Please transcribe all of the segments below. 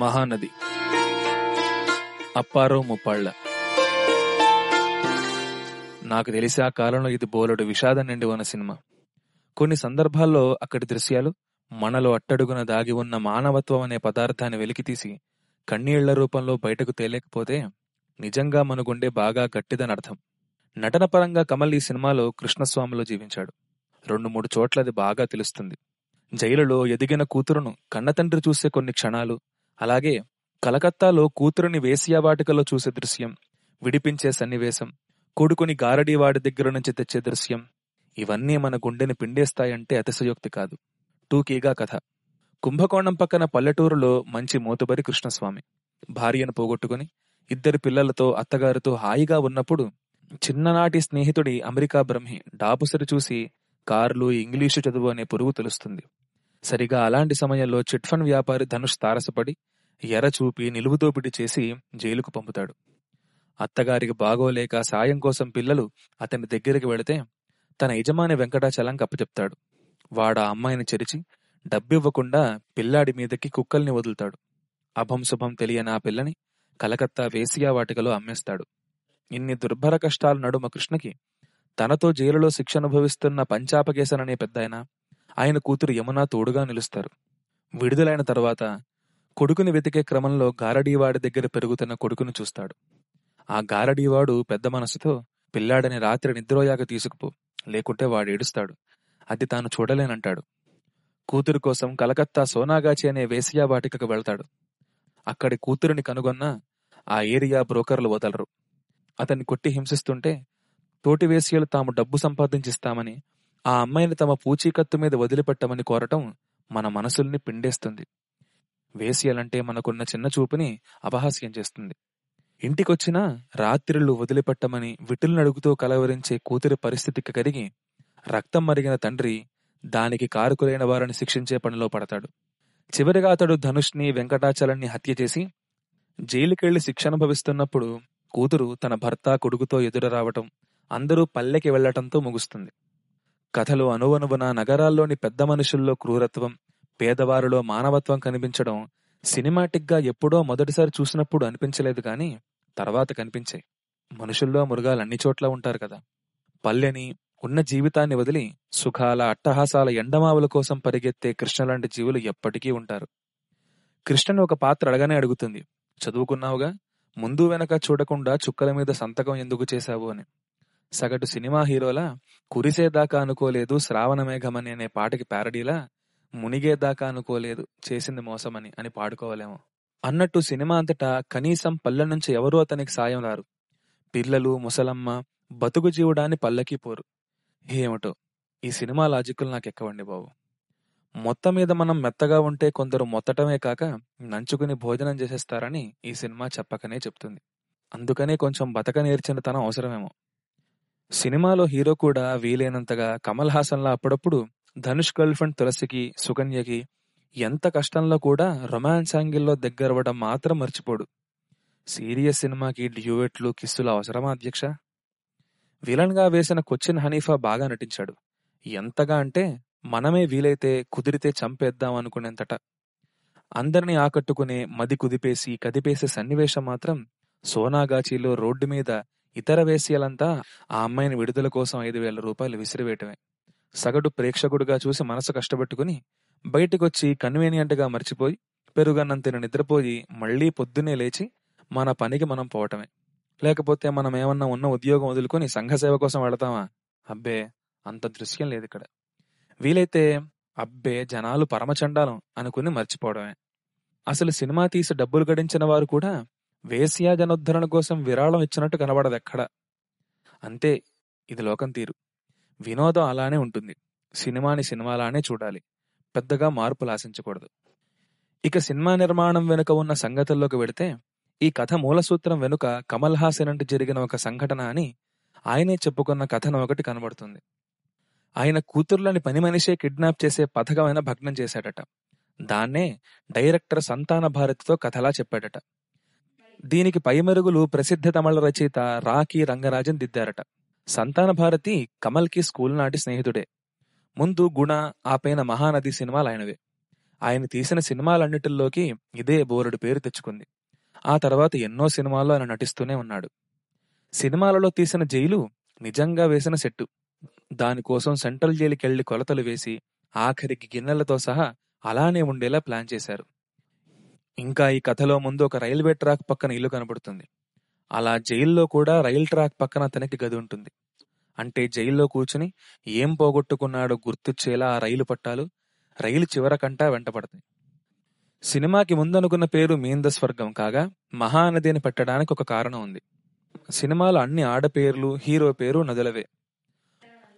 మహానది. అప్పారో ముప్పాళ్ళ. నాకు తెలిసి ఆ కాలంలో ఇది బోలెడు విషాదం నిండి ఉన్న సినిమా. కొన్ని సందర్భాల్లో అక్కడి దృశ్యాలు మనలో అట్టడుగున దాగి ఉన్న మానవత్వం అనే పదార్థాన్ని వెలికితీసి కన్నీళ్ళ రూపంలో బయటకు తేలేకపోతే నిజంగా మనగుండే బాగా గట్టిదని అర్థం. నటన పరంగా కమల్ ఈ సినిమాలో కృష్ణస్వామిలో జీవించాడు. రెండు మూడు చోట్ల అది బాగా తెలుస్తుంది. జైలులో ఎదిగిన కూతురును కన్నతండ్రి చూసే కొన్ని క్షణాలు అలాగే కలకత్తాలో కూతురుని వేసియావాటికలో చూసే దృశ్యం విడిపించే సన్నివేశం కొడుకుని గారడీవాడి దగ్గర నుంచి తెచ్చే దృశ్యం ఇవన్నీ మన గుండెని పిండేస్తాయంటే అతిశయోక్తి కాదు. టూకీగా కథ. కుంభకోణం పక్కన పల్లెటూరులో మంచి మోతుబరి కృష్ణస్వామి. భార్యను పోగొట్టుకుని ఇద్దరి పిల్లలతో అత్తగారితో హాయిగా ఉన్నప్పుడు చిన్ననాటి స్నేహితుడి అమెరికా బ్రహ్మి డాపుసరి చూసి కార్లు ఇంగ్లీషు చదువు అనే పురుగు తెలుస్తుంది. సరిగా అలాంటి సమయంలో చిట్ ఫండ్ వ్యాపారి ధనుష్ తారసపడి ఎర చూపి నిలువుదోపిడి చేసి జైలుకు పంపుతాడు. అత్తగారికి బాగోలేక సాయం కోసం పిల్లలు అతని దగ్గరికి వెళితే తన యజమాని వెంకటాచలం కప్పచెప్తాడు. వాడ అమ్మాయిని చెరిచి డబ్బివ్వకుండా పిల్లాడి మీదకి కుక్కల్ని వదులుతాడు. అభం శుభం తెలియని ఆ పిల్లని కలకత్తా వేసియా వాటికలో అమ్మేస్తాడు. ఇన్ని దుర్భర కష్టాల నడుమ కృష్ణకి తనతో జైలులో శిక్ష అనుభవిస్తున్న పంచాపకేశన్ అనే పెద్దాయన ఆయన కూతురు యమున తోడుగా నిలుస్తారు. విడుదలైన తర్వాత కొడుకుని వెతికే క్రమంలో గారడీవాడి దగ్గర పెరుగుతున్న కొడుకును చూస్తాడు. ఆ గారడీవాడు పెద్ద మనసుతో పిల్లాడని రాత్రి నిద్రోయాక తీసుకుపో లేకుంటే వాడు ఏడుస్తాడు. అది తాను చూడలేనంటాడు. కూతురు కోసం కలకత్తా సోనాగాచి అనే వేసియా వాటికకు వెళ్తాడు. అక్కడి కూతురిని కనుగొన్న ఆ ఏరియా బ్రోకర్లు వదలరు. అతన్ని కొట్టి హింసిస్తుంటే తోటి వేసియలు తాము డబ్బు సంపాదించిస్తామని ఆ అమ్మాయిని తమ పూచీకత్తు మీద వదిలిపెట్టమని కోరటం మన మనసుల్ని పిండేస్తుంది. వేసియలంటే మనకున్న చిన్న చూపుని అపహాస్యం చేస్తుంది. ఇంటికొచ్చినా రాత్రిళ్ళు వదిలిపెట్టమని విటులు నడుగుతూ కలవరించే కూతురి పరిస్థితికి కరిగి రక్తం మరిగిన తండ్రి దానికి కారుకులైన వారిని శిక్షించే పనిలో పడతాడు. చివరిగా అతడు ధనుష్ని వెంకటాచలాన్ని హత్య చేసి జైలుకెళ్ళి శిక్ష అనుభవిస్తున్నప్పుడు కూతురు తన భర్త కొడుకుతో ఎదురు రావటం అందరూ పల్లెకి వెళ్ళటంతో ముగుస్తుంది. కథలు అనువనువున నగరాల్లోని పెద్ద మనుషుల్లో క్రూరత్వం పేదవారిలో మానవత్వం కనిపించడం సినిమాటిక్గా ఎప్పుడో మొదటిసారి చూసినప్పుడు అనిపించలేదు కానీ తర్వాత కనిపించాయి. మనుషుల్లో మృగాలు అన్ని చోట్ల ఉంటారు కదా. పల్లెని ఉన్న జీవితాన్ని వదిలి సుఖాల అట్టహాసాల ఎండమావుల కోసం పరిగెత్తే కృష్ణ లాంటి జీవులు ఎప్పటికీ ఉంటారు. కృష్ణను ఒక పాత్ర అడగానే అడుగుతుంది. చదువుకున్నావుగా? ముందు వెనక చూడకుండా చుక్కల మీద సంతకం ఎందుకు చేశావు అని. సగటు సినిమా హీరోలా కురిసేదాకా అనుకోలేదు శ్రావణ మేఘమని అనే పాటకి ప్యారడీలా మునిగేదాకా అనుకోలేదు. చేసింది మోసమని అని పాడుకోవలేము. అన్నట్టు సినిమా అంతటా కనీసం పల్లె నుంచి ఎవరూ అతనికి సాయం రారు. పిల్లలు ముసలమ్మ బతుకు జీవుడాన్ని పల్లకి పోరు. ఏమిటో? ఈ సినిమా లాజిక్కులు నాకు ఎక్కవండి బాబు. మొత్తం మీద మనం మెత్తగా ఉంటే కొందరు మొత్తటమే కాక నంచుకుని భోజనం చేసేస్తారని ఈ సినిమా చెప్పకనే చెప్తుంది. అందుకనే కొంచెం బతక నేర్చిన తనం అవసరమేమో. సినిమాలో హీరో కూడా వీలైనంతగా కమల్ హాసన్లా అప్పుడప్పుడు ధనుష్ గర్ల్ ఫ్రెండ్ తులసికి సుకన్యకి ఎంత కష్టంలో కూడా రొమాన్స్ యాంగిల్లో దగ్గరవడం మాత్రం మర్చిపోడు. సీరియస్ సినిమాకి డ్యూయెట్లు కిస్సులు అవసరమా అధ్యక్ష? విలన్గా వేసిన కొచ్చిన్ హనీఫా బాగా నటించాడు. ఎంతగా అంటే మనమే వీలైతే కుదిరితే చంపేద్దాం అనుకునేంతట. అందరినీ ఆకట్టుకునే మది కుదిపేసి కదిపేసే సన్నివేశం మాత్రం సోనాగాచిలో రోడ్డు మీద ఇతర వేశ్యలంతా ఆ అమ్మాయిని విడుదల కోసం ఐదు వేల రూపాయలు విసిరివేయటమే. సగటు ప్రేక్షకుడుగా చూసి మనసు కష్టపెట్టుకుని బయటికొచ్చి కన్వీనియంట్గా మర్చిపోయి పెరుగన్నంతిన నిద్రపోయి మళ్ళీ పొద్దున్నే లేచి మన పనికి మనం పోవటమే. లేకపోతే మనం ఏమన్నా ఉన్న ఉద్యోగం వదులుకొని సంఘసేవ కోసం వెళతామా? అబ్బే అంత దృశ్యం లేదు ఇక్కడ. వీలైతే అబ్బే జనాలు పరమచండాలం అనుకుని మర్చిపోవడమే. అసలు సినిమా తీసి డబ్బులు గడించిన వారు కూడా వేశ్యా జనోద్ధరణ కోసం విరాళం ఇచ్చినట్టు కనబడదు ఎక్కడ అంతే ఇది లోకం తీరు. వినోదం అలానే ఉంటుంది. సినిమాని సినిమాలానే చూడాలి. పెద్దగా మార్పులు ఆశించకూడదు ఇక సినిమా నిర్మాణం వెనుక ఉన్న సంగతుల్లోకి వెడితే ఈ కథ మూలసూత్రం వెనుక కమల్ హాసన్ అంటే జరిగిన ఒక సంఘటన అని ఆయనే చెప్పుకున్న కథనం ఒకటి కనబడుతుంది. ఆయన కూతుర్లని పని మనిషే కిడ్నాప్ చేసే పథకమైన భగ్నం చేశాడట. దాన్నే డైరెక్టర్ సంతాన భారతితో కథలా చెప్పాడట. దీనికి పైమెరుగులు ప్రసిద్ధ తమిళ రచయిత రాకి రంగరాజన్ దిద్దారట. సంతాన భారతి కమల్కి స్కూల్ నాటి స్నేహితుడే. ముందు గుణ ఆపైన మహానది సినిమాలు ఆయనవే ఆయన తీసిన సినిమాలన్నిటిల్లోకి ఇదే బోలెడు పేరు తెచ్చుకుంది. ఆ తర్వాత ఎన్నో సినిమాల్లో ఆయన నటిస్తూనే ఉన్నాడు. సినిమాలలో తీసిన జైలు నిజంగా వేసిన సెట్టు. దానికోసం సెంట్రల్ జైలుకెళ్ళి కొలతలు వేసి ఆఖరికి గిన్నెలతో సహా అలానే ఉండేలా ప్లాన్ చేశారు. ఇంకా ఈ కథలో ముందు ఒక రైల్వే ట్రాక్ పక్కన ఇల్లు కనబడుతుంది. అలా జైల్లో కూడా రైల్ ట్రాక్ పక్కన అతనికి గది ఉంటుంది. అంటే జైల్లో కూర్చుని ఏం పోగొట్టుకున్నాడో గుర్తొచ్చేలా ఆ రైలు పట్టాలు రైలు చివరకంటా వెంటపడతాయి. సినిమాకి ముందనుకున్న పేరు మీంద స్వర్గం కాగా మహానది అని పెట్టడానికి ఒక కారణం ఉంది. సినిమాలో అన్ని ఆడపేర్లు హీరో పేరు నదులవే.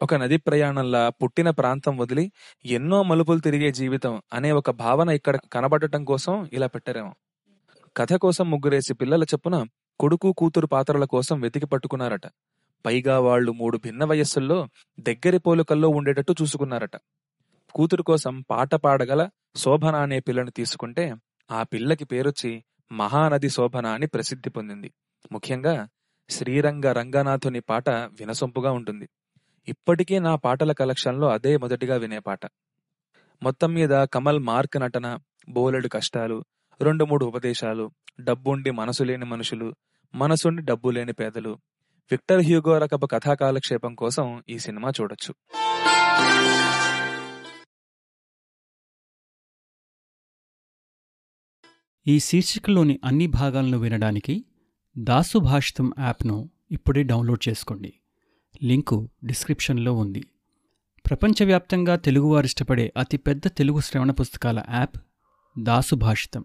ఒక నది ప్రయాణంలా పుట్టిన ప్రాంతం వదిలి ఎన్నో మలుపులు తిరిగే జీవితం అనే ఒక భావన ఇక్కడ కనబడటం కోసం ఇలా పెట్టారేమో. కథ కోసం ముగ్గురేసి పిల్లల చెప్పున కొడుకు కూతురు పాత్రల కోసం వెతికి పట్టుకున్నారట. పైగా వాళ్ళు మూడు భిన్న వయస్సుల్లో దగ్గరి పోలికల్లో ఉండేటట్టు చూసుకున్నారట. కూతురు కోసం పాట పాడగల శోభన అనే పిల్లని తీసుకుంటే ఆ పిల్లకి పేరొచ్చి మహానది శోభన అని ప్రసిద్ధి పొందింది. ముఖ్యంగా శ్రీరంగ రంగనాథుని పాట వినసొంపుగా ఉంటుంది. ఇప్పటికీ నా పాటల కలెక్షన్లో అదే మొదటిగా వినే పాట. మొత్తం మీద కమల్ మార్క్ నటన బోలెడు కష్టాలు రెండు మూడు ఉపదేశాలు డబ్బుండి మనసు లేని మనుషులు మనసుండి డబ్బు లేని పేదలు. విక్టర్ హ్యూగో రకపు కథా కాలక్షేపం కోసం ఈ సినిమా చూడొచ్చు. ఈ శీర్షికలోని అన్ని భాగాలను వినడానికి దాసు భాషితం యాప్ను ఇప్పుడే డౌన్లోడ్ చేసుకోండి. లింకు డిస్క్రిప్షన్లో ఉంది. ప్రపంచవ్యాప్తంగా తెలుగువారు ఇష్టపడే అతిపెద్ద తెలుగు శ్రవణ పుస్తకాల యాప్ దాసు భాషితం.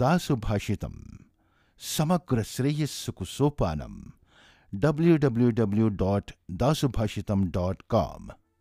दासुभाषितम। समग्र श्रेयस सुकुसोपानम W W W dot Dasubhashitam dot com